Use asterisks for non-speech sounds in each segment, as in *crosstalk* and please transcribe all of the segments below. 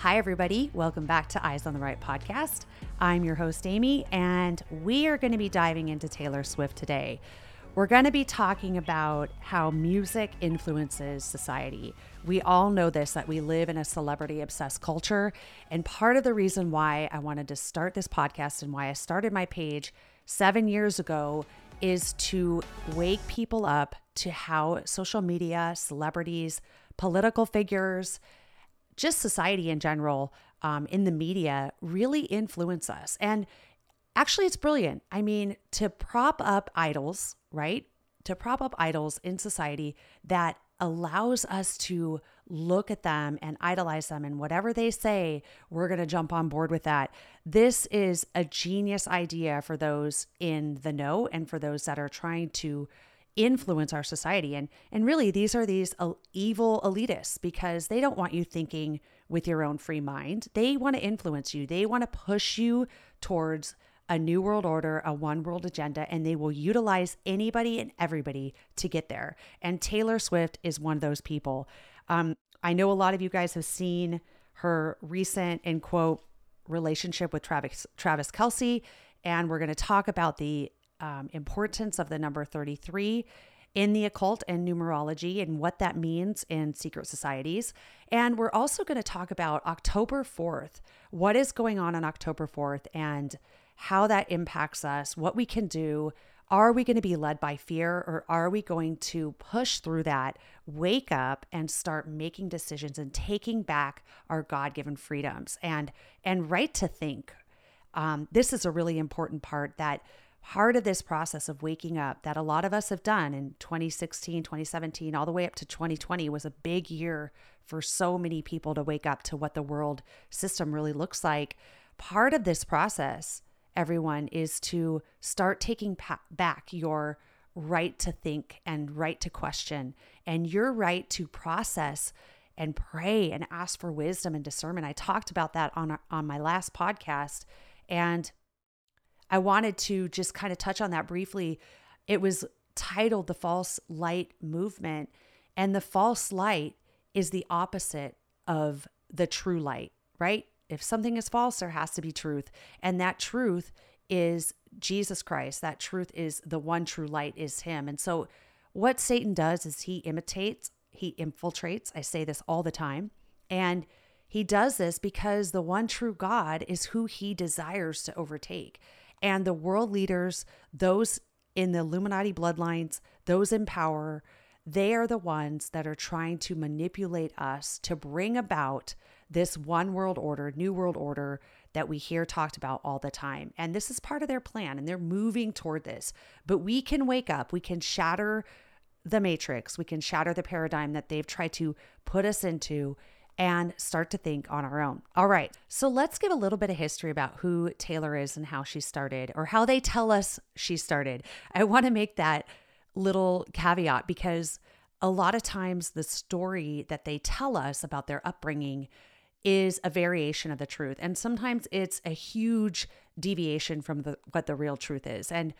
Hi, everybody. Welcome back to Eyes on the Right podcast. I'm your host, Amy, and we are going to be diving into Taylor Swift today. We're going to be talking about how music influences society. We all know this that we live in a celebrity obsessed culture. And part of the reason why I wanted to start this podcast and why I started my page seven years ago is to wake people up to how social media, celebrities, political figures, just society in general, um, in the media, really influence us. And actually, it's brilliant. I mean, to prop up idols, right? To prop up idols in society that allows us to look at them and idolize them and whatever they say we're going to jump on board with that this is a genius idea for those in the know and for those that are trying to influence our society. And and really these are these evil elitists because they don't want you thinking with your own free mind. They want to influence you. They want to push you towards a new world order, a one world agenda, and they will utilize anybody and everybody to get there. And Taylor Swift is one of those people. Um, I know a lot of you guys have seen her recent, in quote, relationship with Travis Travis Kelce, and we're going to talk about the um, importance of the number 33 in the occult and numerology and what that means in secret societies. And we're also going to talk about October 4th, what is going on on October 4th, and how that impacts us, what we can do. Are we going to be led by fear or are we going to push through that, wake up and start making decisions and taking back our God-given freedoms and and right to think? Um, this is a really important part that part of this process of waking up that a lot of us have done in 2016, 2017, all the way up to 2020 was a big year for so many people to wake up to what the world system really looks like. Part of this process, everyone, is to start taking pa- back your right to think and right to question and your right to process and pray and ask for wisdom and discernment. I talked about that on on my last podcast and I wanted to just kind of touch on that briefly. It was titled The False Light Movement, and the false light is the opposite of the true light, right? If something is false, there has to be truth. And that truth is Jesus Christ. That truth is the one true light is him. And so what Satan does is he imitates, he infiltrates. I say this all the time. And he does this because the one true God is who he desires to overtake. And the world leaders, those in the Illuminati bloodlines, those in power, they are the ones that are trying to manipulate us to bring about this one world order, new world order that we hear talked about all the time. And this is part of their plan, and they're moving toward this. But we can wake up, we can shatter the matrix, we can shatter the paradigm that they've tried to put us into and start to think on our own. All right, so let's give a little bit of history about who Taylor is and how she started, or how they tell us she started. I want to make that little caveat because a lot of times the story that they tell us about their upbringing is a variation of the truth and sometimes it's a huge deviation from the what the real truth is and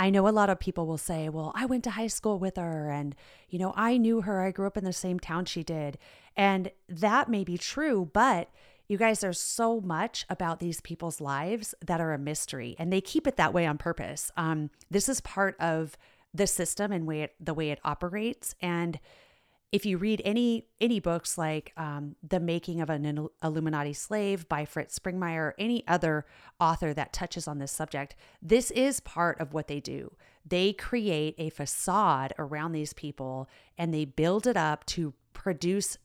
I know a lot of people will say, well, I went to high school with her and, you know, I knew her. I grew up in the same town she did. And that may be true, but you guys, there's so much about these people's lives that are a mystery and they keep it that way on purpose. Um, this is part of the system and way it, the way it operates. And if you read any any books like um, the making of an illuminati slave by fritz springmeier or any other author that touches on this subject this is part of what they do. They create a facade around these people and they build it up to produce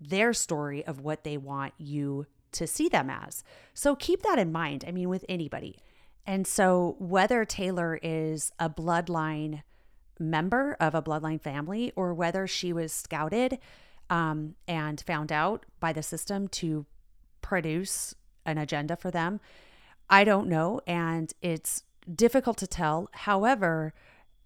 their story of what they want you to see them as. So keep that in mind i mean with anybody. And so whether taylor is a bloodline member of a bloodline family or whether she was scouted um, and found out by the system to produce an agenda for them. I don't know. And it's difficult to tell. However,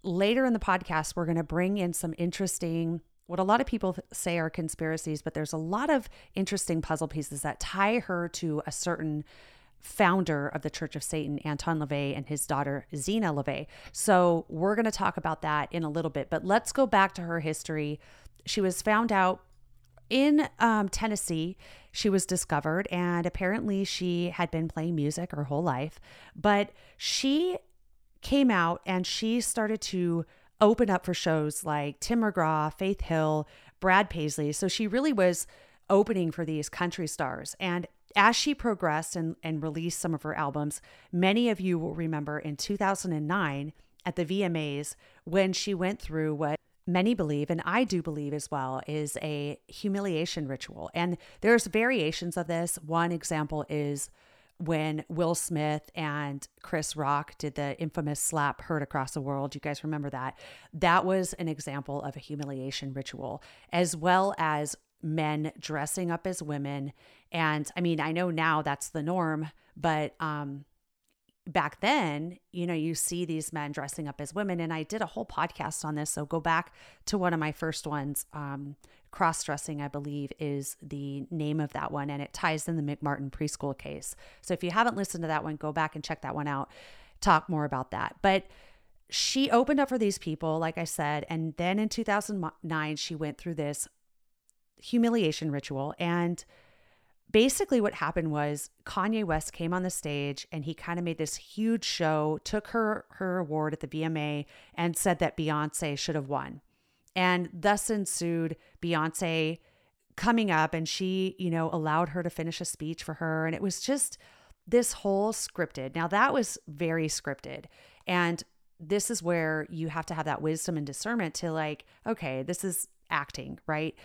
later in the podcast, we're going to bring in some interesting, what a lot of people say are conspiracies, but there's a lot of interesting puzzle pieces that tie her to a certain founder of the Church of Satan, Anton LaVey, and his daughter, Zeena LaVey. So we're going to talk about that in a little bit, but let's go back to her history. She was found out in um, Tennessee, she was discovered, and apparently she had been playing music her whole life. But she came out and she started to open up for shows like Tim McGraw, Faith Hill, Brad Paisley. So she really was opening for these country stars. And as she progressed and, and released some of her albums, many of you will remember in 2009 at the VMAs when she went through what many believe, and I do believe as well, is a humiliation ritual. And there's variations of this. One example is when Will Smith and Chris Rock did the infamous slap heard across the world. You guys remember that? That was an example of a humiliation ritual, as well as men dressing up as women. And I mean, I know now that's the norm, but um, back then, you know, you see these men dressing up as women. And I did a whole podcast on this. So go back to one of my first ones. Um, Cross dressing, I believe, is the name of that one. And it ties in the McMartin preschool case. So if you haven't listened to that one, go back and check that one out. Talk more about that. But she opened up for these people, like I said. And then in 2009, she went through this humiliation ritual. And basically what happened was Kanye West came on the stage and he kind of made this huge show, took her her award at the VMA and said that Beyonce should have won. And thus ensued Beyonce coming up and she, you know, allowed her to finish a speech for her and it was just this whole scripted. Now that was very scripted. And this is where you have to have that wisdom and discernment to like, okay, this is acting, right?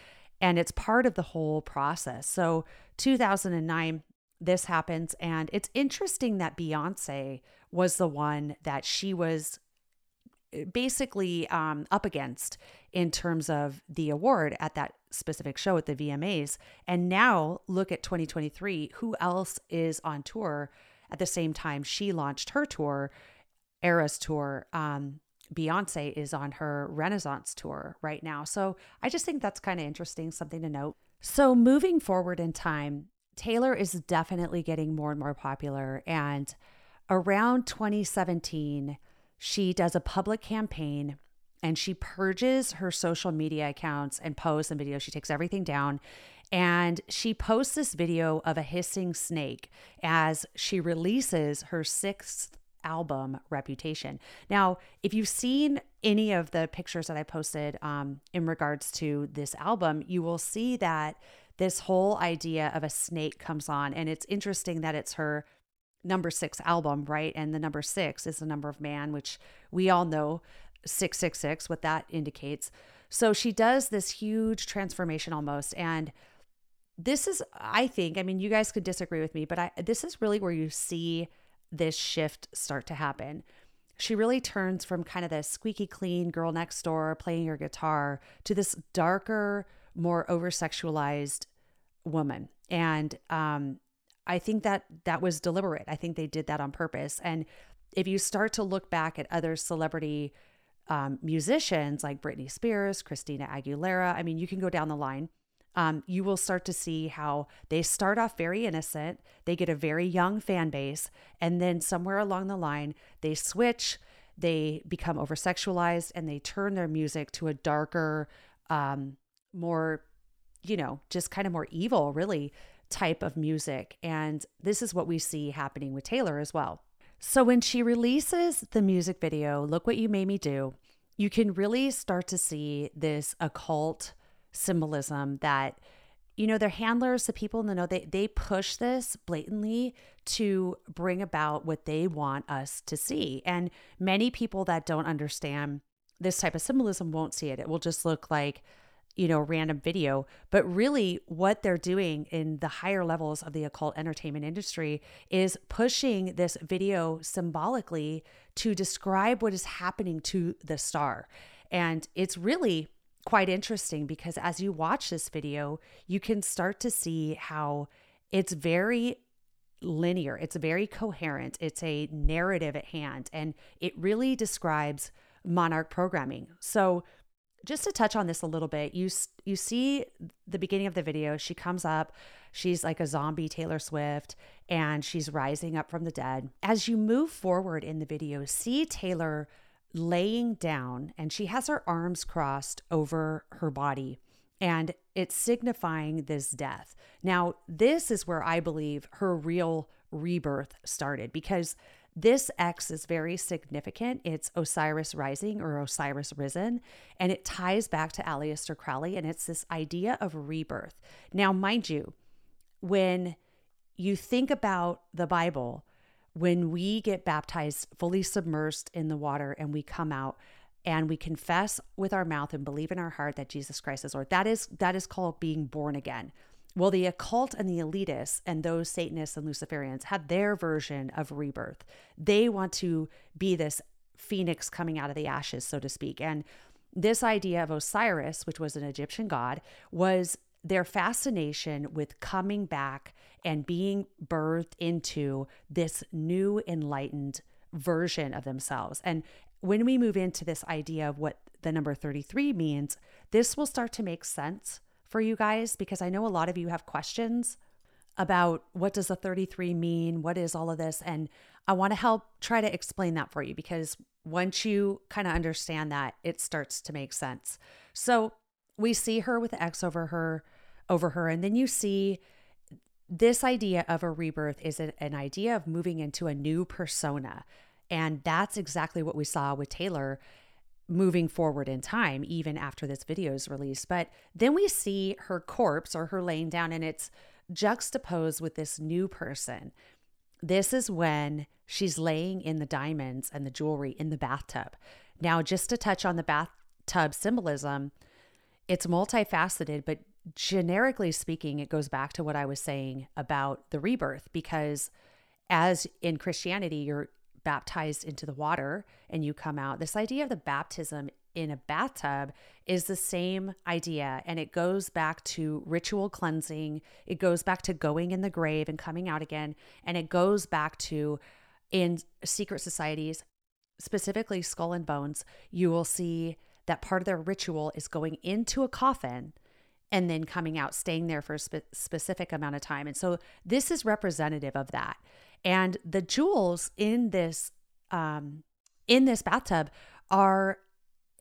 And it's part of the whole process. So 2009 this happens and it's interesting that Beyonce was the one that she was eh, basically um, up against in terms of the award at that specific show at the VMAs. And now look at 2023, who else is on tour at the same time she launched her tour, Eras tour. Um, Beyonce is on her Renaissance tour right now. So I just think that's kind of interesting, something to note. So moving forward in time, Taylor is definitely getting more and more popular. And around 2017, she does a public campaign and she purges her social media accounts and posts and videos. She takes everything down and she posts this video of a hissing snake as she releases her sixth album reputation. Now, if you've seen any of the pictures that I posted um, in regards to this album, you will see that this whole idea of a snake comes on. And it's interesting that it's her number six album, right? And the number six is the number of man, which we all know 666, what that indicates. So she does this huge transformation almost. And this is, I think, I mean, you guys could disagree with me, but I, this is really where you see this shift start to happen. She really turns from kind of the squeaky clean girl next door playing her guitar to this darker, more over sexualized woman. And um, I think that that was deliberate. I think they did that on purpose. And if you start to look back at other celebrity um, musicians like Britney Spears, Christina Aguilera, I mean, you can go down the line um, you will start to see how they start off very innocent, they get a very young fan base, and then somewhere along the line, they switch, they become over sexualized, and they turn their music to a darker, um, more, you know, just kind of more evil, really, type of music. And this is what we see happening with Taylor as well. So when she releases the music video, Look What You Made Me Do, you can really start to see this occult symbolism that you know their handlers the people in the know they they push this blatantly to bring about what they want us to see. And many people that don't understand this type of symbolism won't see it. It will just look like you know random video. But really what they're doing in the higher levels of the occult entertainment industry is pushing this video symbolically to describe what is happening to the star. And it's really quite interesting because as you watch this video, you can start to see how it's very linear, it's very coherent, it's a narrative at hand, and it really describes monarch programming. So, just to touch on this a little bit, you you see the beginning of the video. She comes up, she's like a zombie Taylor Swift, and she's rising up from the dead. As you move forward in the video, see Taylor laying down and she has her arms crossed over her body and it's signifying this death. Now, this is where I believe her real rebirth started because this X is very significant. It's Osiris rising or Osiris risen, and it ties back to Aleister Crowley, and it's this idea of rebirth. Now, mind you, when you think about the Bible, when we get baptized, fully submersed in the water, and we come out, and we confess with our mouth and believe in our heart that Jesus Christ is Lord. That is that is called being born again. Well, the occult and the elitists and those Satanists and Luciferians have their version of rebirth. They want to be this phoenix coming out of the ashes, so to speak. And this idea of Osiris, which was an Egyptian god, was their fascination with coming back and being birthed into this new enlightened version of themselves. And when we move into this idea of what the number 33 means, this will start to make sense for you guys because I know a lot of you have questions about what does the 33 mean? What is all of this? And I want to help try to explain that for you because once you kind of understand that, it starts to make sense. So we see her with X over her, over her, and then you see this idea of a rebirth is an idea of moving into a new persona. And that's exactly what we saw with Taylor moving forward in time, even after this video is released. But then we see her corpse or her laying down, and it's juxtaposed with this new person. This is when she's laying in the diamonds and the jewelry in the bathtub. Now, just to touch on the bathtub symbolism, it's multifaceted, but generically speaking, it goes back to what I was saying about the rebirth because as in Christianity, you're baptized into the water and you come out. This idea of the baptism in a bathtub is the same idea. And it goes back to ritual cleansing, it goes back to going in the grave and coming out again. And it goes back to in secret societies, specifically skull and bones, you will see that part of their ritual is going into a coffin and then coming out, staying there for a spe- specific amount of time. And so this is representative of that. And the jewels in this um, in this bathtub are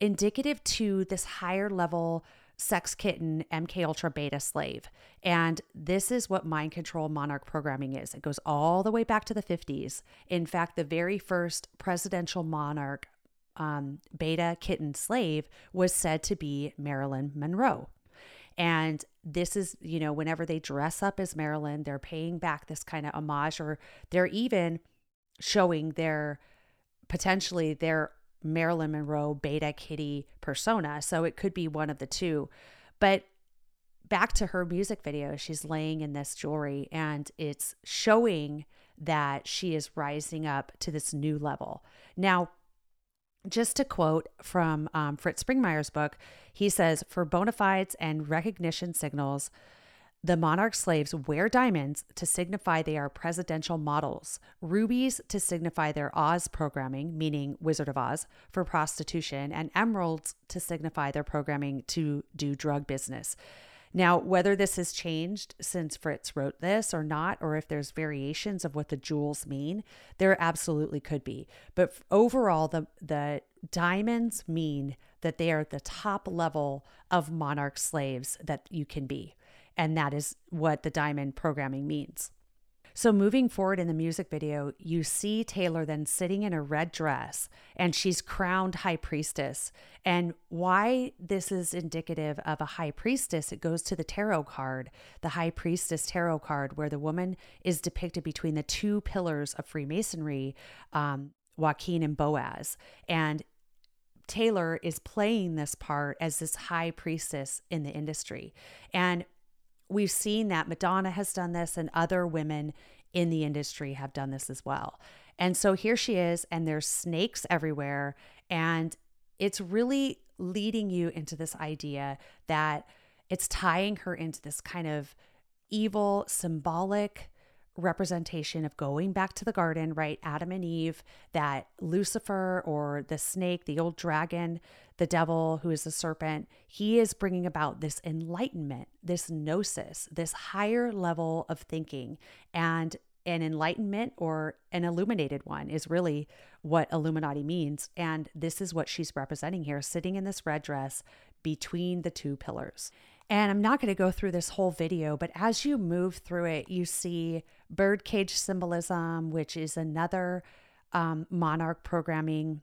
indicative to this higher level sex kitten MK Ultra beta slave. And this is what mind control monarch programming is. It goes all the way back to the 50s. In fact, the very first presidential monarch um, beta kitten slave was said to be Marilyn Monroe. And this is, you know, whenever they dress up as Marilyn, they're paying back this kind of homage, or they're even showing their potentially their Marilyn Monroe beta kitty persona. So it could be one of the two. But back to her music video, she's laying in this jewelry and it's showing that she is rising up to this new level. Now, just to quote from um, Fritz Springmeier's book, he says, For bona fides and recognition signals, the monarch slaves wear diamonds to signify they are presidential models, rubies to signify their Oz programming, meaning Wizard of Oz, for prostitution, and emeralds to signify their programming to do drug business. Now, whether this has changed since Fritz wrote this or not, or if there's variations of what the jewels mean, there absolutely could be. But overall, the the diamonds mean that they are the top level of monarch slaves that you can be. And that is what the diamond programming means. So, moving forward in the music video, you see Taylor then sitting in a red dress and she's crowned high priestess. And why this is indicative of a high priestess, it goes to the tarot card, the high priestess tarot card, where the woman is depicted between the two pillars of Freemasonry, um, Jachin and Boaz. And Taylor is playing this part as this high priestess in the industry. And we've seen that Madonna has done this and other women in the industry have done this as well. And so here she is, and there's snakes everywhere. And it's really leading you into this idea that it's tying her into this kind of evil, symbolic representation of going back to the garden, right? Adam and Eve, that Lucifer or the snake, the old dragon, the devil who is the serpent, he is bringing about this enlightenment, this gnosis, this higher level of thinking. And an enlightenment or an illuminated one is really what Illuminati means. And this is what she's representing here, sitting in this red dress between the two pillars. And I'm not going to go through this whole video, but as you move through it, you see birdcage symbolism, which is another um, monarch programming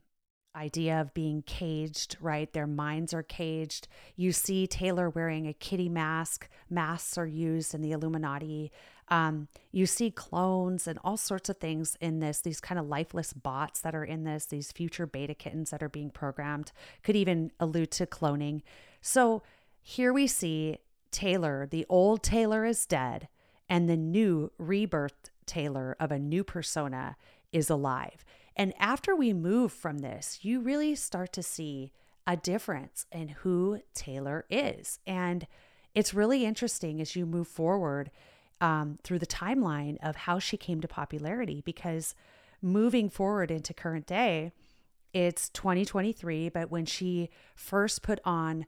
idea of being caged, right? Their minds are caged. You see Taylor wearing a kitty mask. Masks are used in the Illuminati. Um, you see clones and all sorts of things in this, these kind of lifeless bots that are in this, these future beta kittens that are being programmed, could even allude to cloning. So here we see Taylor, the old Taylor is dead, and the new rebirth Taylor of a new persona is alive. And after we move from this, you really start to see a difference in who Taylor is. And it's really interesting as you move forward um, through the timeline of how she came to popularity because moving forward into current day, it's 2023, but when she first put on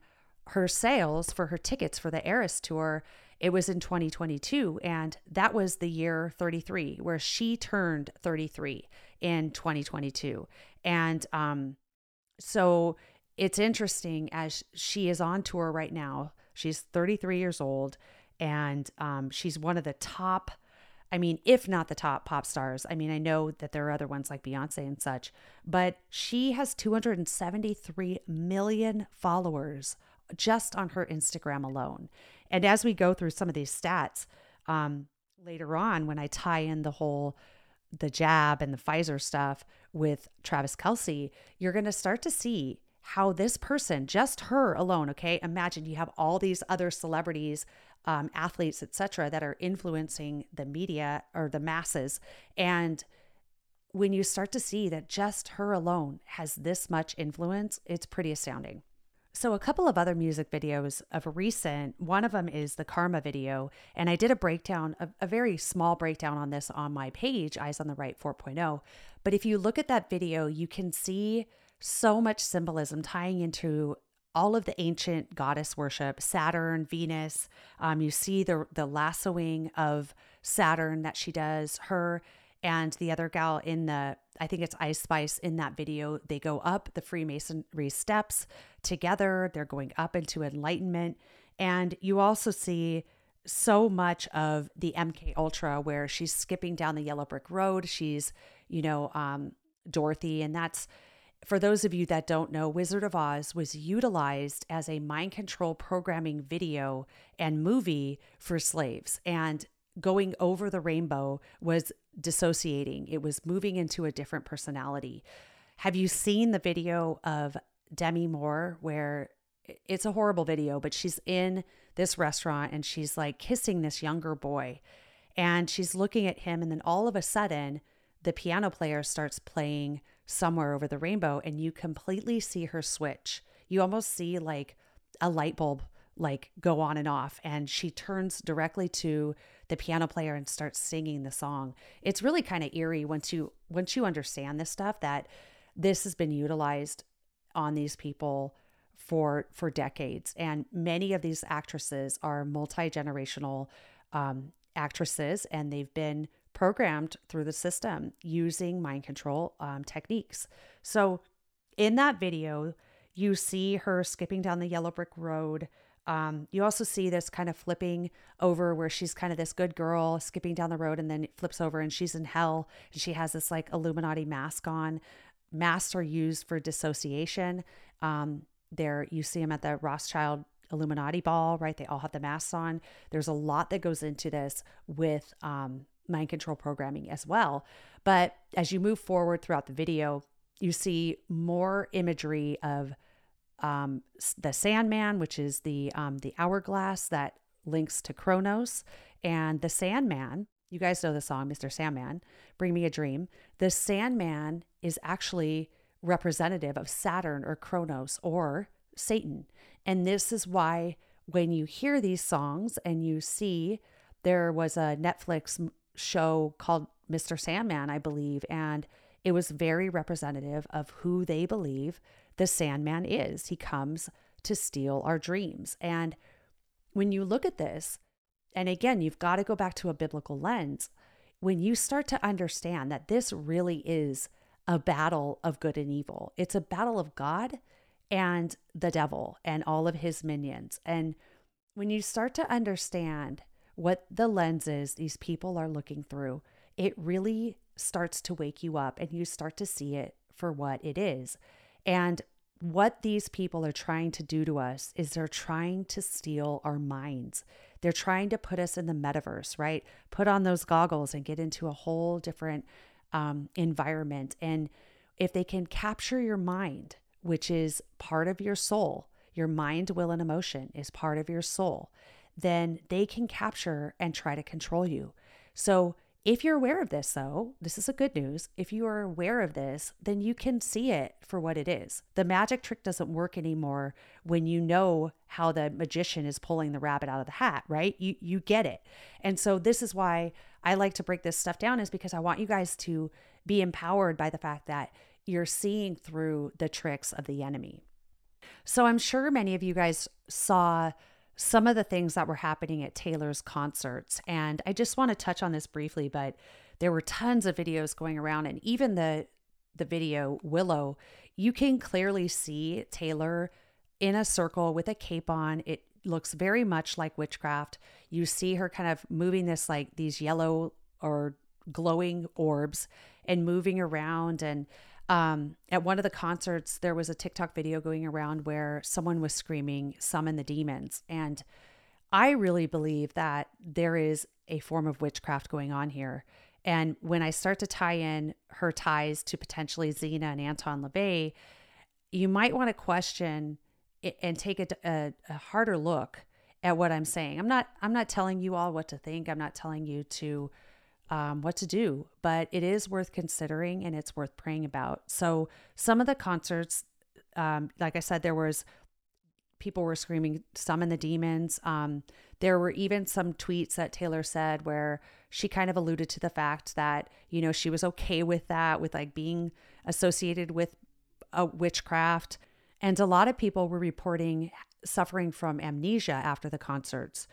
her sales for her tickets for the Eras tour, it was in 2022. And that was the year 33, where she turned 33 in 2022. And um, so it's interesting as she is on tour right now. She's 33 years old and um, she's one of the top. I mean, if not the top pop stars, I mean, I know that there are other ones like Beyonce and such, but she has 273 million followers just on her Instagram alone. And as we go through some of these stats um, later on, when I tie in the whole the jab and the Pfizer stuff with Travis Kelce, you're going to start to see how this person, just her alone, okay, imagine you have all these other celebrities, um, athletes, etc., that are influencing the media or the masses, and when you start to see that just her alone has this much influence, it's pretty astounding. So, a couple of other music videos of recent, one of them is the Karma video. And I did a breakdown, a, a, very small breakdown on this on my page, Eyes on the Right 4.0. But if you look at that video, you can see so much symbolism tying into all of the ancient goddess worship Saturn, Venus. Um, you see the, the lassoing of Saturn that she does, her and the other gal in the I think it's Ice Spice in that video. They go up the Freemasonry steps together. They're going up into enlightenment. And you also see so much of the MK Ultra where she's skipping down the yellow brick road. She's, you know, um, Dorothy. And that's for those of you that don't know, Wizard of Oz was utilized as a mind control programming video and movie for slaves. And going over the rainbow was dissociating, it was moving into a different personality. Have you seen the video of Demi Moore where it's a horrible video, but she's in this restaurant and she's like kissing this younger boy and she's looking at him and then all of a sudden the piano player starts playing somewhere over the rainbow and you completely see her switch. You almost see like a light bulb like go on and off and she turns directly to the piano player and starts singing the song. It's really kind of eerie once you once you understand this stuff that this has been utilized on these people for for decades. And many of these actresses are multi-generational um, actresses and they've been programmed through the system using mind control um, techniques. So in that video you see her skipping down the yellow brick road. Um, you also see this kind of flipping over where she's kind of this good girl skipping down the road and then it flips over and she's in hell and she has this like Illuminati mask on. Masks are used for dissociation. Um, there you see them at the Rothschild Illuminati ball, right? They all have the masks on. There's a lot that goes into this with um, mind control programming as well. But as you move forward throughout the video, you see more imagery of um, the Sandman, which is the um, the hourglass that links to Kronos, and the Sandman. You guys know the song, Mr. Sandman, Bring Me a Dream. The Sandman is actually representative of Saturn or Kronos or Satan. And this is why when you hear these songs and you see there was a Netflix show called Mr. Sandman, I believe, and it was very representative of who they believe the Sandman is. He comes to steal our dreams. And when you look at this, and again, you've got to go back to a biblical lens, when you start to understand that this really is a battle of good and evil, it's a battle of God and the devil and all of his minions. And when you start to understand what the lens is these people are looking through, it really starts to wake you up and you start to see it for what it is. And what these people are trying to do to us is they're trying to steal our minds. They're trying to put us in the metaverse, right? Put on those goggles and get into a whole different um, environment. And if they can capture your mind, which is part of your soul, your mind, will, and emotion is part of your soul, then they can capture and try to control you. So if you're aware of this, though, this is a good news. If you are aware of this, then you can see it for what it is. The magic trick doesn't work anymore when you know how the magician is pulling the rabbit out of the hat, right? You you get it. And so this is why I like to break this stuff down is because I want you guys to be empowered by the fact that you're seeing through the tricks of the enemy. So I'm sure many of you guys saw some of the things that were happening at Taylor's concerts. And I just want to touch on this briefly, but there were tons of videos going around and even the the video Willow, you can clearly see Taylor in a circle with a cape on. It looks very much like witchcraft. You see her kind of moving this like these yellow or glowing orbs and moving around and um, at one of the concerts, there was a TikTok video going around where someone was screaming, Summon the demons. And I really believe that there is a form of witchcraft going on here. And when I start to tie in her ties to potentially Zeena and Anton LaVey, you might want to question and take a, a, a harder look at what I'm saying. I'm not I'm not telling you all what to think. I'm not telling you to um, what to do, but it is worth considering and it's worth praying about. So some of the concerts, um, like I said, there was people were screaming summon the demons. Um, there were even some tweets that taylor said where she kind of alluded to the fact that you know she was okay with that with like being associated with a witchcraft. And a lot of people were reporting suffering from amnesia after the concerts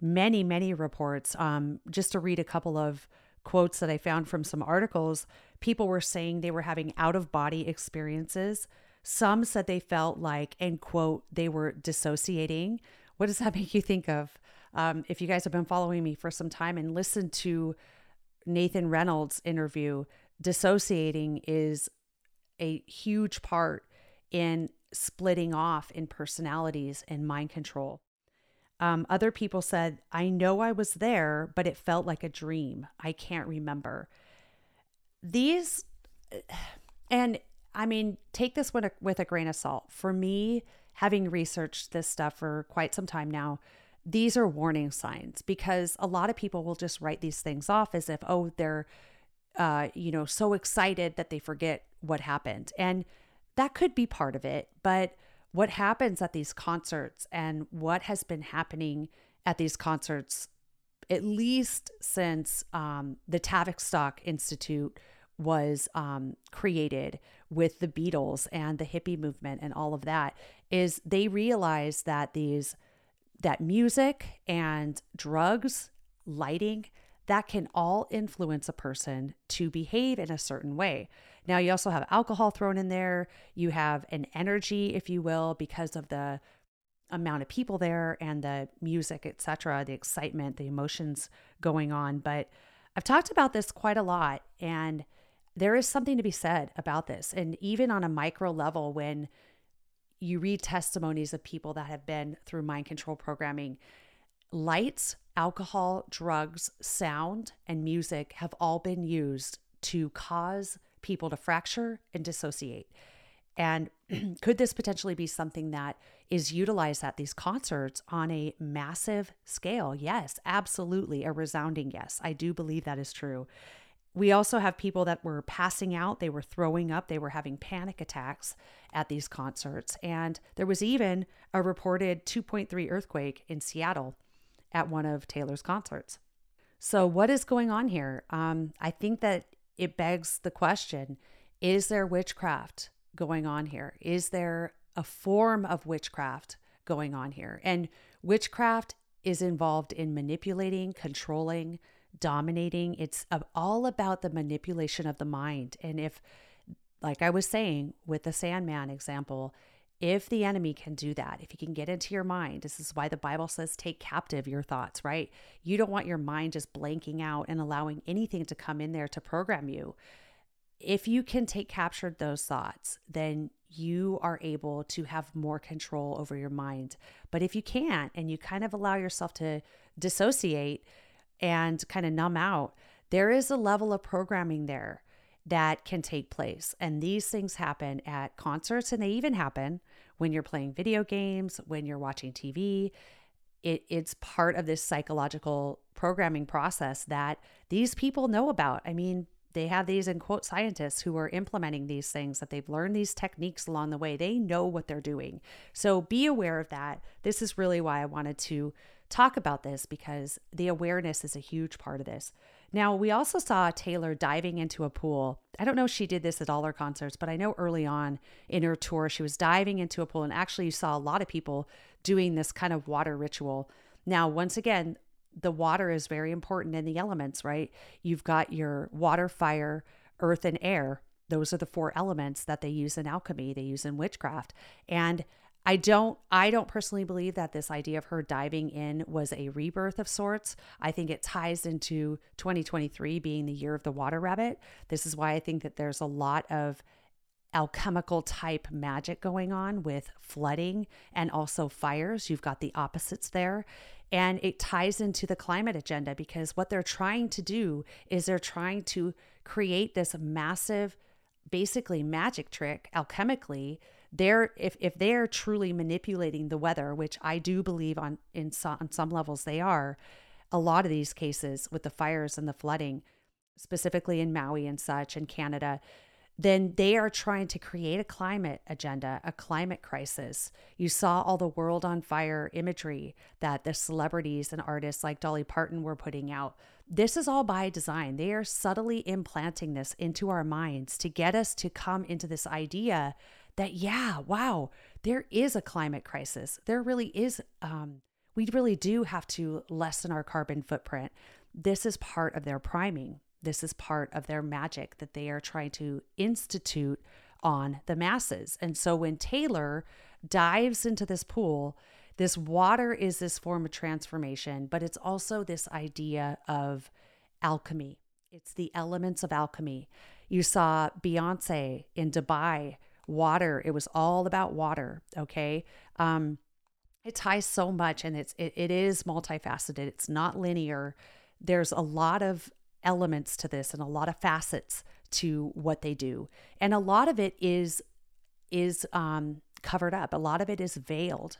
many, many reports. Um, just to read a couple of quotes that I found from some articles, people were saying they were having out of body experiences. Some said they felt like, and quote, they were dissociating. What does that *laughs* make you think of? Um, if you guys have been following me for some time and listened to Nathan Reynolds' interview, dissociating is a huge part in splitting off in personalities and mind control. Um, other people said, I know I was there, but it felt like a dream. I can't remember. These, *sighs* and I mean, take this with with a grain of salt. For me, having researched this stuff for quite some time now, these are warning signs because a lot of people will just write these things off as if, oh, they're, uh, you know, so excited that they forget what happened. And that could be part of it. But what happens at these concerts and what has been happening at these concerts, at least since um, the Tavistock Institute was um, created with the Beatles and the hippie movement and all of that, is they realized that these that music and drugs, lighting, that can all influence a person to behave in a certain way. Now, you also have alcohol thrown in there. You have an energy, if you will, because of the amount of people there and the music, etc., the excitement, the emotions going on. But I've talked about this quite a lot, and there is something to be said about this. And even on a micro level, when you read testimonies of people that have been through mind control programming, lights, alcohol, drugs, sound, and music have all been used to cause people to fracture and dissociate. And *clears throat* could this potentially be something that is utilized at these concerts on a massive scale? Yes, absolutely. A resounding yes. I do believe that is true. We also have people that were passing out, they were throwing up, they were having panic attacks at these concerts. And there was even a reported 2.3 earthquake in Seattle at one of Taylor's concerts. So, what is going on here? Um, I think that it begs the question is there witchcraft going on here? Is there a form of witchcraft going on here? And witchcraft is involved in manipulating, controlling, dominating. It's all about the manipulation of the mind. And if, like I was saying with the Sandman example, if the enemy can do that, if he can get into your mind, this is why the Bible says take captive your thoughts, right? You don't want your mind just blanking out and allowing anything to come in there to program you. If you can take captured those thoughts, then you are able to have more control over your mind. But if you can't and you kind of allow yourself to dissociate and kind of numb out, there is a level of programming there that can take place. And these things happen at concerts and they even happen when you're playing video games, when you're watching TV. It, it's part of this psychological programming process that these people know about. I mean, they have these in quote scientists who are implementing these things that they've learned these techniques along the way. They know what they're doing. So be aware of that. This is really why I wanted to talk about this because the awareness is a huge part of this. Now, we also saw Taylor diving into a pool. I don't know if she did this at all her concerts, but I know early on in her tour, she was diving into a pool. And actually, you saw a lot of people doing this kind of water ritual. Now, once again, the water is very important in the elements, right? You've got your water, fire, earth, and air. Those are the four elements that they use in alchemy, they use in witchcraft. And I don't I don't personally believe that this idea of her diving in was a rebirth of sorts. I think it ties into 2023 being the year of the water rabbit. This is why I think that there's a lot of alchemical type magic going on with flooding and also fires. You've got the opposites there. And it ties into the climate agenda because what they're trying to do is they're trying to create this massive, basically magic trick alchemically they're if if they're truly manipulating the weather, which I do believe on in some, on some levels they are, a lot of these cases with the fires and the flooding, specifically in Maui and such and Canada, then they are trying to create a climate agenda, a climate crisis. You saw all the world on fire imagery that the celebrities and artists like Dolly Parton were putting out. This is all by design. They are subtly implanting this into our minds to get us to come into this idea that, yeah, wow, there is a climate crisis. There really is, um, we really do have to lessen our carbon footprint. This is part of their priming. This is part of their magic that they are trying to institute on the masses. And so when Taylor dives into this pool, this water is this form of transformation, but it's also this idea of alchemy. It's the elements of alchemy. You saw Beyonce in Dubai water. It was all about water. Okay. Um, it ties so much and it's it, it is multifaceted. It's not linear. There's a lot of elements to this and a lot of facets to what they do. And a lot of it is is um covered up. A lot of it is veiled.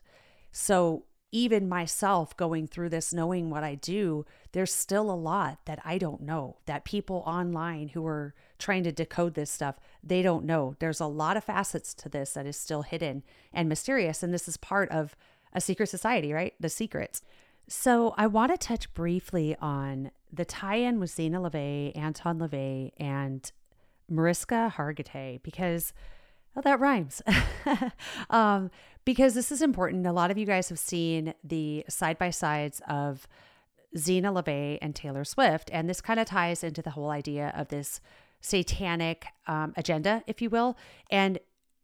So even myself going through this, knowing what I do, there's still a lot that I don't know that people online who are trying to decode this stuff, they don't know. There's a lot of facets to this that is still hidden and mysterious. And this is part of a secret society, right? The secrets. So I want to touch briefly on the tie-in with Zeena LaVey, Anton LaVey, and Mariska Hargitay because Oh, that rhymes. *laughs* um, because this is important. A lot of you guys have seen the side by sides of Zeena LaVey and Taylor Swift, and this kind of ties into the whole idea of this satanic um, agenda, if you will. And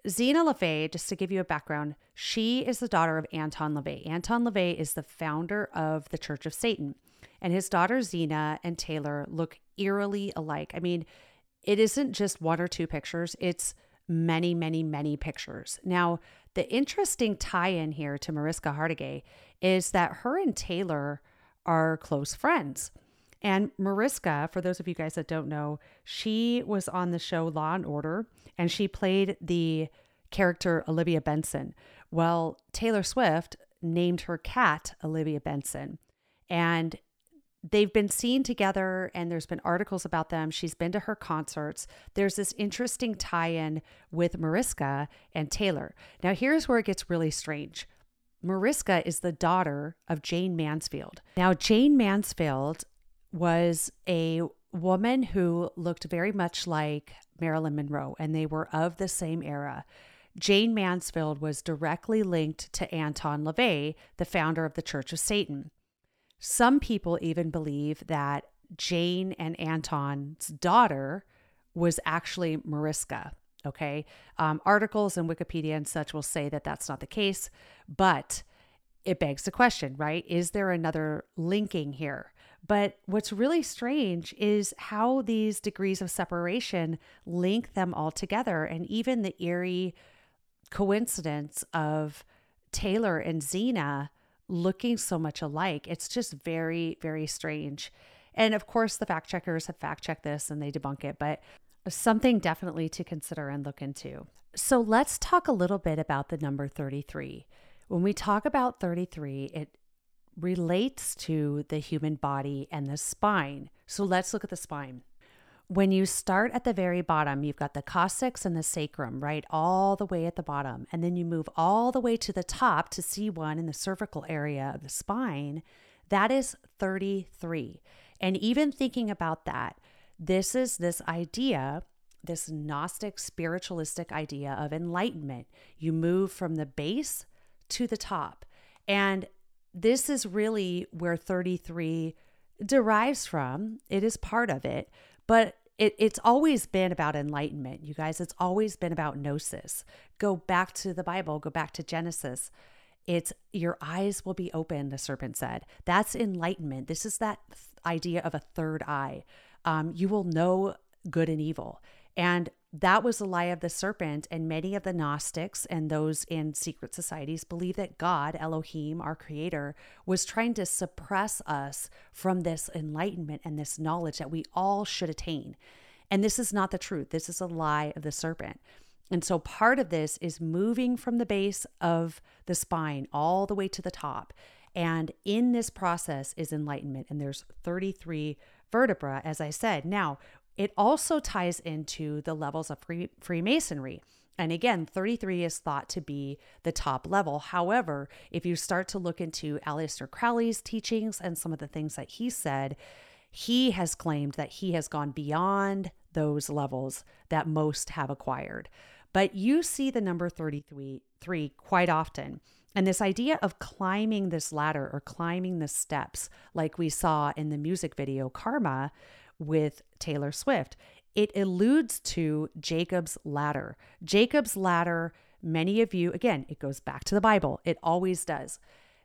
Zeena LaVey, just to give you a background, she is the daughter of Anton LaVey. Anton LaVey is the founder of the Church of Satan, and his daughter Zeena and Taylor look eerily alike. I mean, it isn't just one or two pictures; it's many, many, many pictures. Now, the interesting tie in here to Mariska Hargitay is that her and Taylor are close friends. And Mariska, for those of you guys that don't know, she was on the show Law and Order and she played the character Olivia Benson. Well, Taylor Swift named her cat Olivia Benson. And they've been seen together and there's been articles about them. She's been to her concerts. There's this interesting tie in with Mariska and Taylor. Now, here's where it gets really strange. Mariska is the daughter of Jayne Mansfield. Now, Jayne Mansfield was a woman who looked very much like Marilyn Monroe, and they were of the same era. Jayne Mansfield was directly linked to Anton LaVey, the founder of the Church of Satan. Some people even believe that Jayne and Anton's daughter was actually Mariska. Okay. Um, articles and Wikipedia and such will say that that's not the case, but it begs the question, right? Is there another linking here? But what's really strange is how these degrees of separation link them all together. And even the eerie coincidence of Taylor and Zeena looking so much alike. It's just very, very strange. And of course, the fact checkers have fact checked this and they debunk it, but something definitely to consider and look into. So let's talk a little bit about the number 33. When we talk about 33, it relates to the human body and the spine. So let's look at the spine. When you start at the very bottom, you've got the coccyx and the sacrum, right? All the way at the bottom. And then you move all the way to the top to C1 in the cervical area of the spine. That is 33. And even thinking about that, this is this idea, this Gnostic spiritualistic idea of enlightenment. You move from the base to the top. And this is really where 33 derives from. It is part of it, but it, it's always been about enlightenment, you guys. It's always been about gnosis. Go back to the Bible, go back to Genesis. It's your eyes will be open, the serpent said. That's enlightenment. This is that th- idea of a third eye. Um, you will know good and evil. And that was the lie of the serpent. And many of the Gnostics and those in secret societies believe that God, Elohim, our creator, was trying to suppress us from this enlightenment and this knowledge that we all should attain. And this is not the truth. This is a lie of the serpent. And so part of this is moving from the base of the spine all the way to the top. And in this process is enlightenment. And there's 33 vertebra, as I said. Now, it also ties into the levels of free, Freemasonry. And again, 33 is thought to be the top level. However, if you start to look into Aleister Crowley's teachings and some of the things that he said, he has claimed that he has gone beyond those levels that most have acquired. But you see the number 33 three quite often. And this idea of climbing this ladder or climbing the steps, like we saw in the music video Karma, with Taylor Swift. It alludes to Jacob's ladder. Jacob's ladder, many of you, again, it goes back to the Bible, it always does.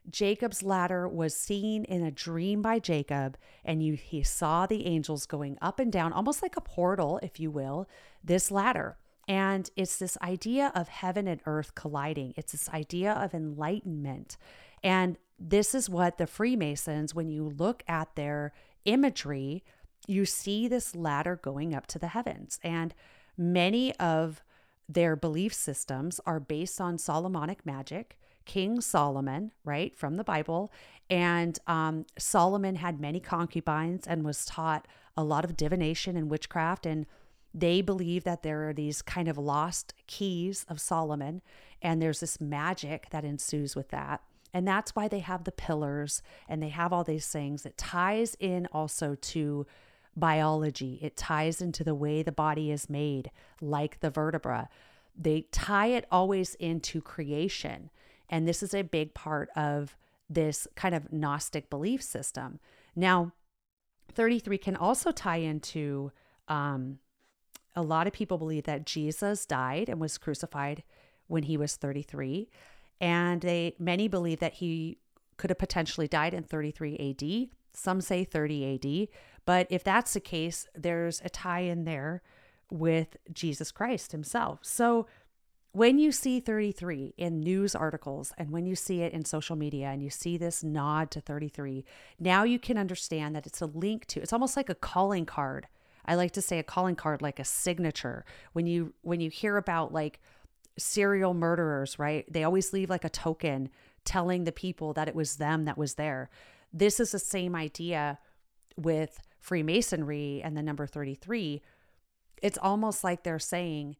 Jacob's ladder was seen in a dream by Jacob, and you he saw the angels going up and down, almost like a portal, if you will, this ladder. And it's this idea of heaven and earth colliding. It's this idea of enlightenment. And this is what the Freemasons, when you look at their imagery, you see this ladder going up to the heavens. And many of their belief systems are based on Solomonic magic. King Solomon, right, from the Bible. And um, Solomon had many concubines and was taught a lot of divination and witchcraft. And they believe that there are these kind of lost keys of Solomon. And there's this magic that ensues with that. And that's why they have the pillars and they have all these things. It ties in also to biology. It ties into the way the body is made, like the vertebra. They tie it always into creation. And this is a big part of this kind of Gnostic belief system. Now, 33 can also tie into um, a lot of people believe that Jesus died and was crucified when he was 33. And they many believe that he could have potentially died in 33 AD. Some say 30 AD. But if that's the case, there's a tie in there with Jesus Christ himself. So when you see 33 in news articles and when you see it in social media and you see this nod to 33, now you can understand that it's a link to it's almost like a calling card. I like to say a calling card like a signature. When you when you hear about like serial murderers, right? They always leave like a token telling the people that it was them that was there. This is the same idea with Freemasonry and the number 33, it's almost like they're saying,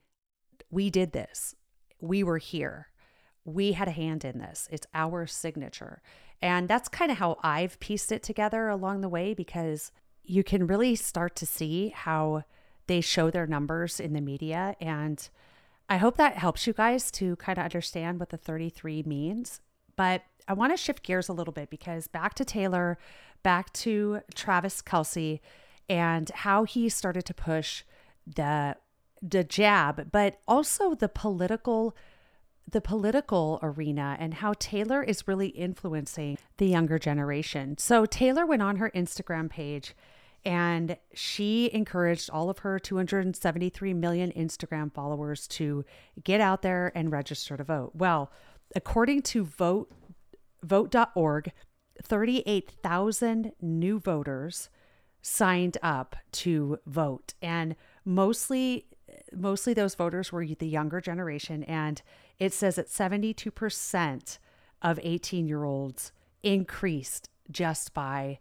We did this. We were here. We had a hand in this. It's our signature. And that's kind of how I've pieced it together along the way because you can really start to see how they show their numbers in the media. And I hope that helps you guys to kind of understand what the 33 means. But I want to shift gears a little bit because back to Taylor, back to Travis Kelce and how he started to push the the jab, but also the political the political arena and how Taylor is really influencing the younger generation. So Taylor went on her Instagram page and she encouraged all of her 273 million Instagram followers to get out there and register to vote. Well, according to vote vote.org, 38,000 new voters signed up to vote and mostly mostly those voters were the younger generation and it says that 72% of 18 year olds increased just by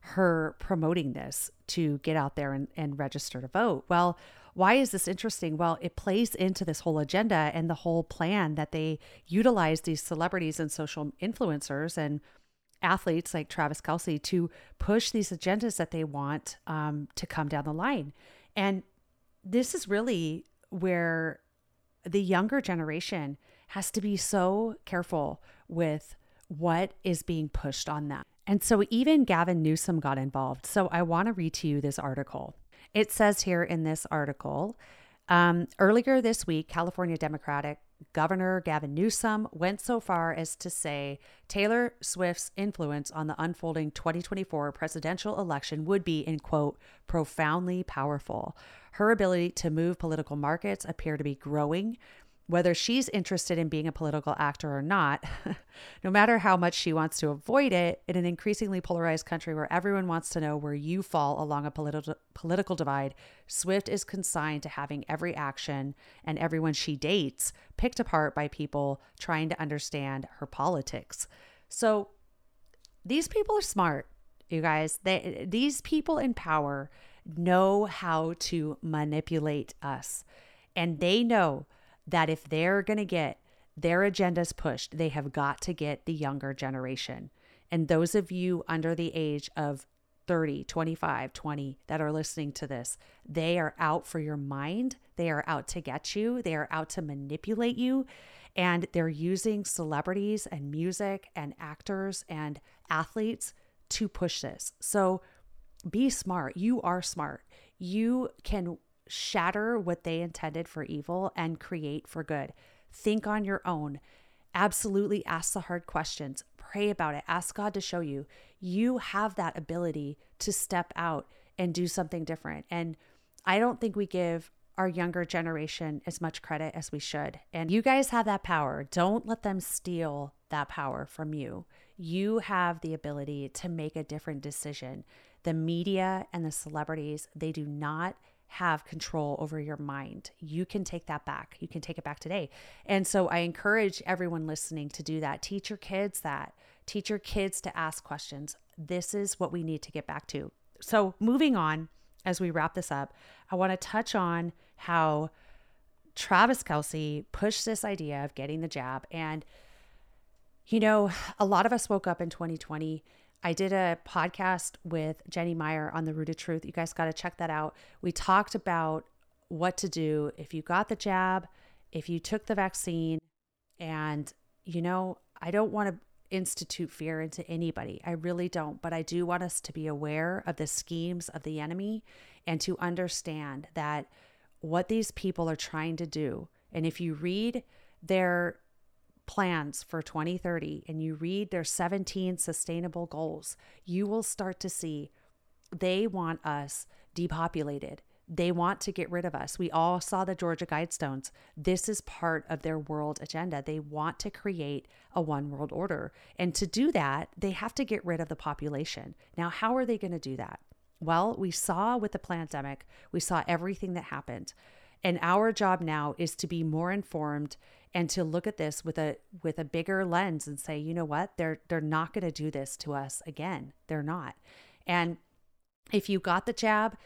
her promoting this to get out there and, and register to vote. Well, why is this interesting? Well, it plays into this whole agenda and the whole plan that they utilize these celebrities and social influencers and athletes like Travis Kelce to push these agendas that they want um, to come down the line. And this is really where the younger generation has to be so careful with what is being pushed on them. And so even Gavin Newsom got involved. So I want to read to you this article. It says here in this article um, earlier this week, California Democratic Governor Gavin Newsom went so far as to say Taylor Swift's influence on the unfolding 2024 presidential election would be, in quote, profoundly powerful. Her ability to move political markets appear to be growing, whether she's interested in being a political actor or not, *laughs* no matter how much she wants to avoid it, in an increasingly polarized country where everyone wants to know where you fall along a political political divide, Swift is consigned to having every action and everyone she dates picked apart by people trying to understand her politics. So these people are smart, you guys. They these people in power know how to manipulate us. And they know that if they're going to get their agendas pushed, they have got to get the younger generation. And those of you under the age of 30, 25, 20 that are listening to this, they are out for your mind. They are out to get you. They are out to manipulate you. And they're using celebrities and music and actors and athletes to push this. So be smart. You are smart. You can shatter what they intended for evil and create for good. Think on your own. Absolutely ask the hard questions. Pray about it. Ask God to show you. You have that ability to step out and do something different. And I don't think we give our younger generation as much credit as we should. And you guys have that power. Don't let them steal that power from you. You have the ability to make a different decision. The media and the celebrities, they do not have control over your mind. You can take that back. You can take it back today. And so I encourage everyone listening to do that. Teach your kids that. Teach your kids to ask questions. This is what we need to get back to. So, moving on, as we wrap this up, I want to touch on how Travis Kelce pushed this idea of getting the jab. And, you know, a lot of us woke up in 2020 I did a podcast with Jenny Meyer on the root of Truth. You guys got to check that out. We talked about what to do if you got the jab, if you took the vaccine. And, you know, I don't want to institute fear into anybody. I really don't. But I do want us to be aware of the schemes of the enemy and to understand that what these people are trying to do. And if you read their plans for 2030 and you read their 17 sustainable goals, you will start to see they want us depopulated. They want to get rid of us. We all saw the Georgia Guidestones. This is part of their world agenda. They want to create a one world order. And to do that, they have to get rid of the population. Now, how are they going to do that? Well, we saw with the pandemic, we saw everything that happened. And our job now is to be more informed and to look at this with a with a bigger lens and say, you know what? They're they're not going to do this to us again. They're not. And if you got the jab,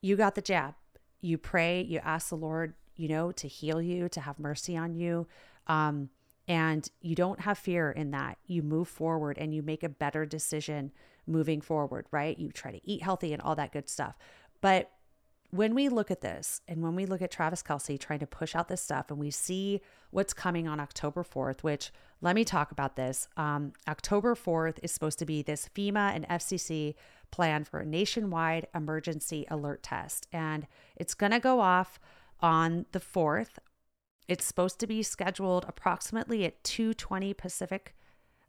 you got the jab. You pray, you ask the Lord, you know, to heal you, to have mercy on you. Um, and you don't have fear in that. You move forward and you make a better decision moving forward, right? You try to eat healthy and all that good stuff. But when we look at this and when we look at Travis Kelce trying to push out this stuff and we see what's coming on October 4th, which let me talk about this. Um, October 4th is supposed to be this FEMA and FCC plan for a nationwide emergency alert test. And it's going to go off on the 4th. It's supposed to be scheduled approximately at 2:20 Pacific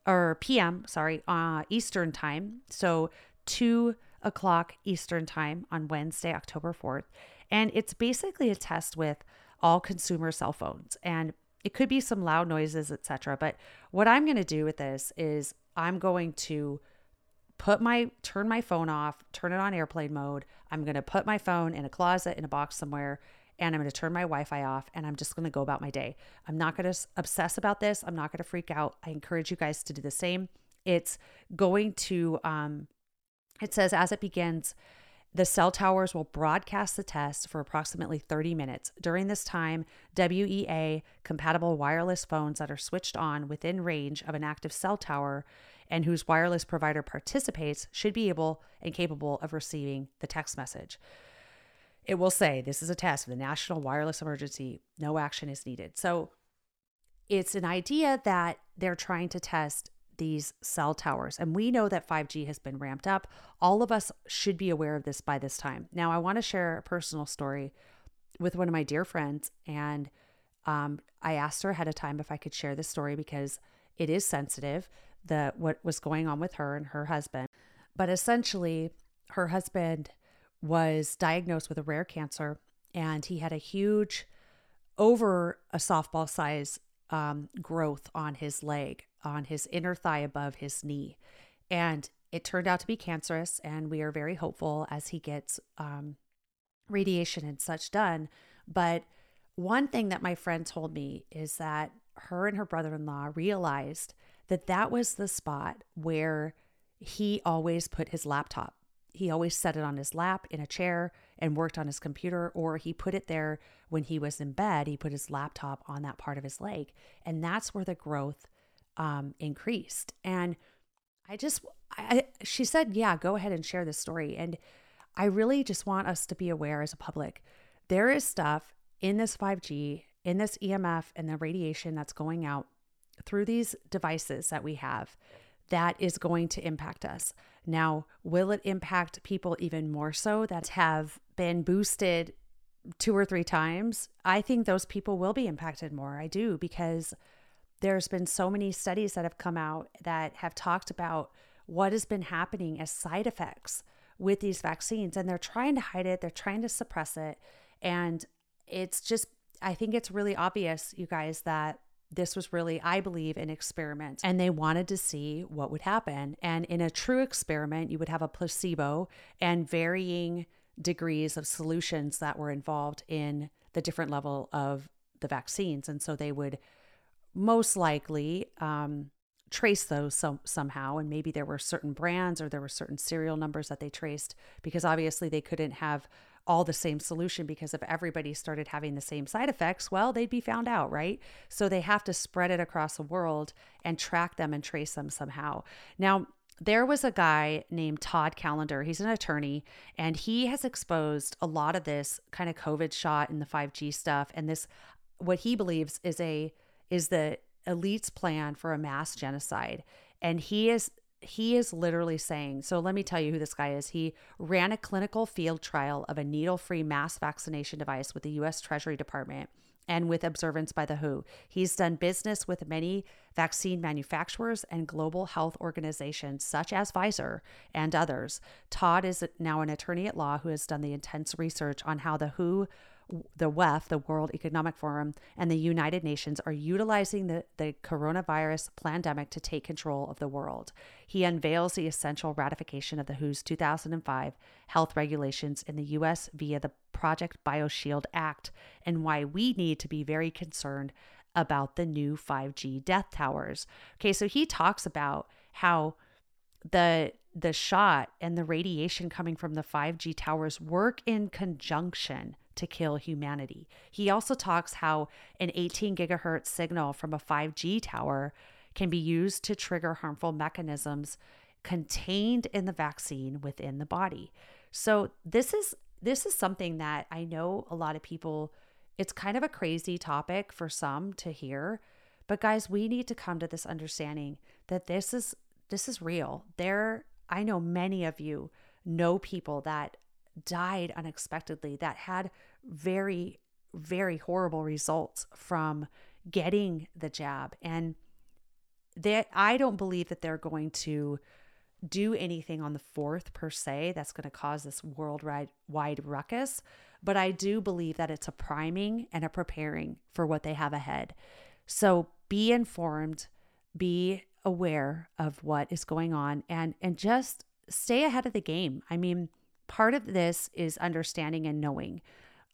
or PM, sorry, uh, Eastern time. So two o'clock Eastern time on Wednesday, October 4th. And it's basically a test with all consumer cell phones. And it could be some loud noises, etc. But what I'm going to do with this is I'm going to put my turn my phone off, turn it on airplane mode. I'm going to put my phone in a closet in a box somewhere and I'm going to turn my Wi-Fi off and I'm just going to go about my day. I'm not going to obsess about this. I'm not going to freak out. I encourage you guys to do the same. It's going to um it says as it begins the cell towers will broadcast the test for approximately 30 minutes. During this time, WEA compatible wireless phones that are switched on within range of an active cell tower and whose wireless provider participates should be able and capable of receiving the text message. It will say this is a test of the national wireless emergency. No action is needed. So it's an idea that they're trying to test these cell towers. And we know that 5G has been ramped up. All of us should be aware of this by this time. Now, I want to share a personal story with one of my dear friends. And um, I asked her ahead of time if I could share this story because it is sensitive, the what was going on with her and her husband. But essentially, her husband was diagnosed with a rare cancer and he had a huge over a softball size um, growth on his leg on his inner thigh above his knee. And it turned out to be cancerous, and we are very hopeful as he gets um, radiation and such done. But one thing that my friend told me is that her and her brother in law realized that that was the spot where he always put his laptop. He always set it on his lap in a chair and worked on his computer, or he put it there when he was in bed. He put his laptop on that part of his leg. And that's where the growth um, increased. And I just, I, she said, yeah, go ahead and share this story. And I really just want us to be aware as a public. There is stuff in this 5G, in this EMF, and the radiation that's going out through these devices that we have that is going to impact us. Now, will it impact people even more so that have been boosted two or three times? I think those people will be impacted more. I do because there's been so many studies that have come out that have talked about what has been happening as side effects with these vaccines and they're trying to hide it they're trying to suppress it and it's just i think it's really obvious you guys that this was really i believe an experiment and they wanted to see what would happen and in a true experiment you would have a placebo and varying degrees of solutions that were involved in the different level of the vaccines and so they would most likely um, trace those some, somehow. And maybe there were certain brands or there were certain serial numbers that they traced because obviously they couldn't have all the same solution because if everybody started having the same side effects, well, they'd be found out, right? So they have to spread it across the world and track them and trace them somehow. Now, there was a guy named Todd Callender. He's an attorney and he has exposed a lot of this kind of COVID shot and the 5G stuff and this what he believes is a is the elite's plan for a mass genocide. And he is he is literally saying, so let me tell you who this guy is. He ran a clinical field trial of a needle-free mass vaccination device with the US Treasury Department and with observance by the WHO. He's done business with many vaccine manufacturers and global health organizations such as Pfizer and others. Todd is now an attorney at law who has done the intense research on how the WHO the WEF, the World Economic Forum, and the United Nations are utilizing the, the coronavirus pandemic to take control of the world. He unveils the essential ratification of the WHO's 2005 health regulations in the U.S. via the Project BioShield Act and why we need to be very concerned about the new 5G death towers. Okay, so he talks about how the the shot and the radiation coming from the 5G towers work in conjunction to kill humanity. He also talks how an 18 gigahertz signal from a 5G tower can be used to trigger harmful mechanisms contained in the vaccine within the body. So this is this is something that I know a lot of people it's kind of a crazy topic for some to hear, but guys, we need to come to this understanding that this is this is real. There I know many of you know people that died unexpectedly, that had very very horrible results from getting the jab. And that I don't believe that they're going to do anything on the fourth per se that's going to cause this worldwide wide ruckus. But I do believe that it's a priming and a preparing for what they have ahead. So be informed, be aware of what is going on and and just stay ahead of the game. I mean, part of this is understanding and knowing.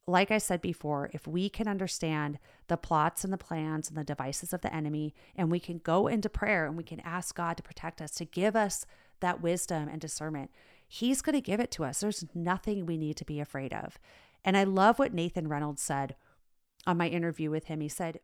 Like I said before, if we can understand the plots and the plans and the devices of the enemy, and we can go into prayer and we can ask God to protect us, to give us that wisdom and discernment, He's going to give it to us. There's nothing we need to be afraid of. And I love what Nathan Reynolds said on my interview with him. He said,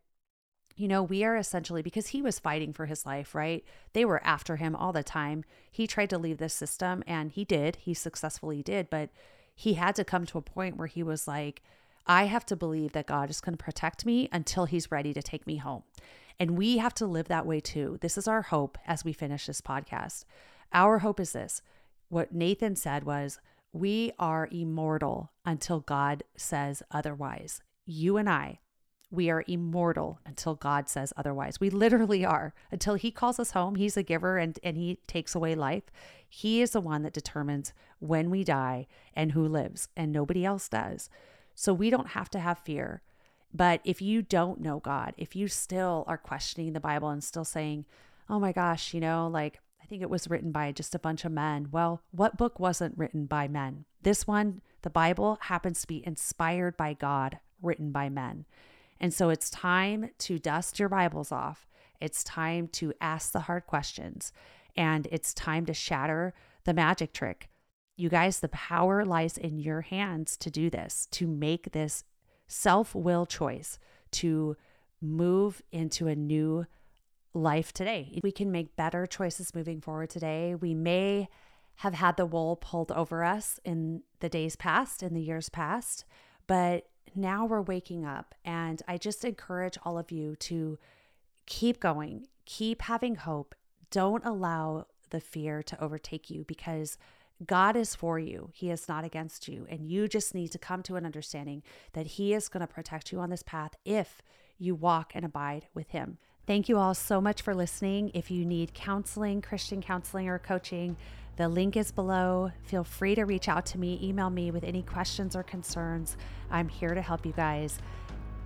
you know, we are essentially because he was fighting for his life, right? They were after him all the time. He tried to leave this system and he did. He successfully did, but he had to come to a point where he was like, I have to believe that God is going to protect me until he's ready to take me home. And we have to live that way too. This is our hope as we finish this podcast. Our hope is this. What Nathan said was, we are immortal until God says otherwise. You and I, we are immortal until God says otherwise. We literally are. Until He calls us home, He's a giver and, and He takes away life. He is the one that determines when we die and who lives, and nobody else does. So we don't have to have fear. But if you don't know God, if you still are questioning the Bible and still saying, oh my gosh, you know, like I think it was written by just a bunch of men. Well, what book wasn't written by men? This one, the Bible, happens to be inspired by God, written by men. And so it's time to dust your Bibles off. It's time to ask the hard questions. And it's time to shatter the magic trick. You guys, the power lies in your hands to do this, to make this self will choice to move into a new life today. We can make better choices moving forward today. We may have had the wool pulled over us in the days past, in the years past, but now we're waking up. And I just encourage all of you to keep going, keep having hope. Don't allow the fear to overtake you because God is for you. He is not against you. And you just need to come to an understanding that He is going to protect you on this path if you walk and abide with Him. Thank you all so much for listening. If you need counseling, Christian counseling, or coaching, the link is below. Feel free to reach out to me, email me with any questions or concerns. I'm here to help you guys.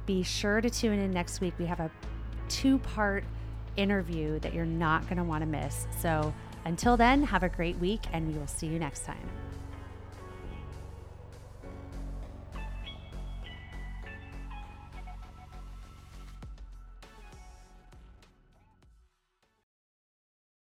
Be sure to tune in next week. We have a two part interview that you're not going to want to miss. So until then, have a great week and we will see you next time.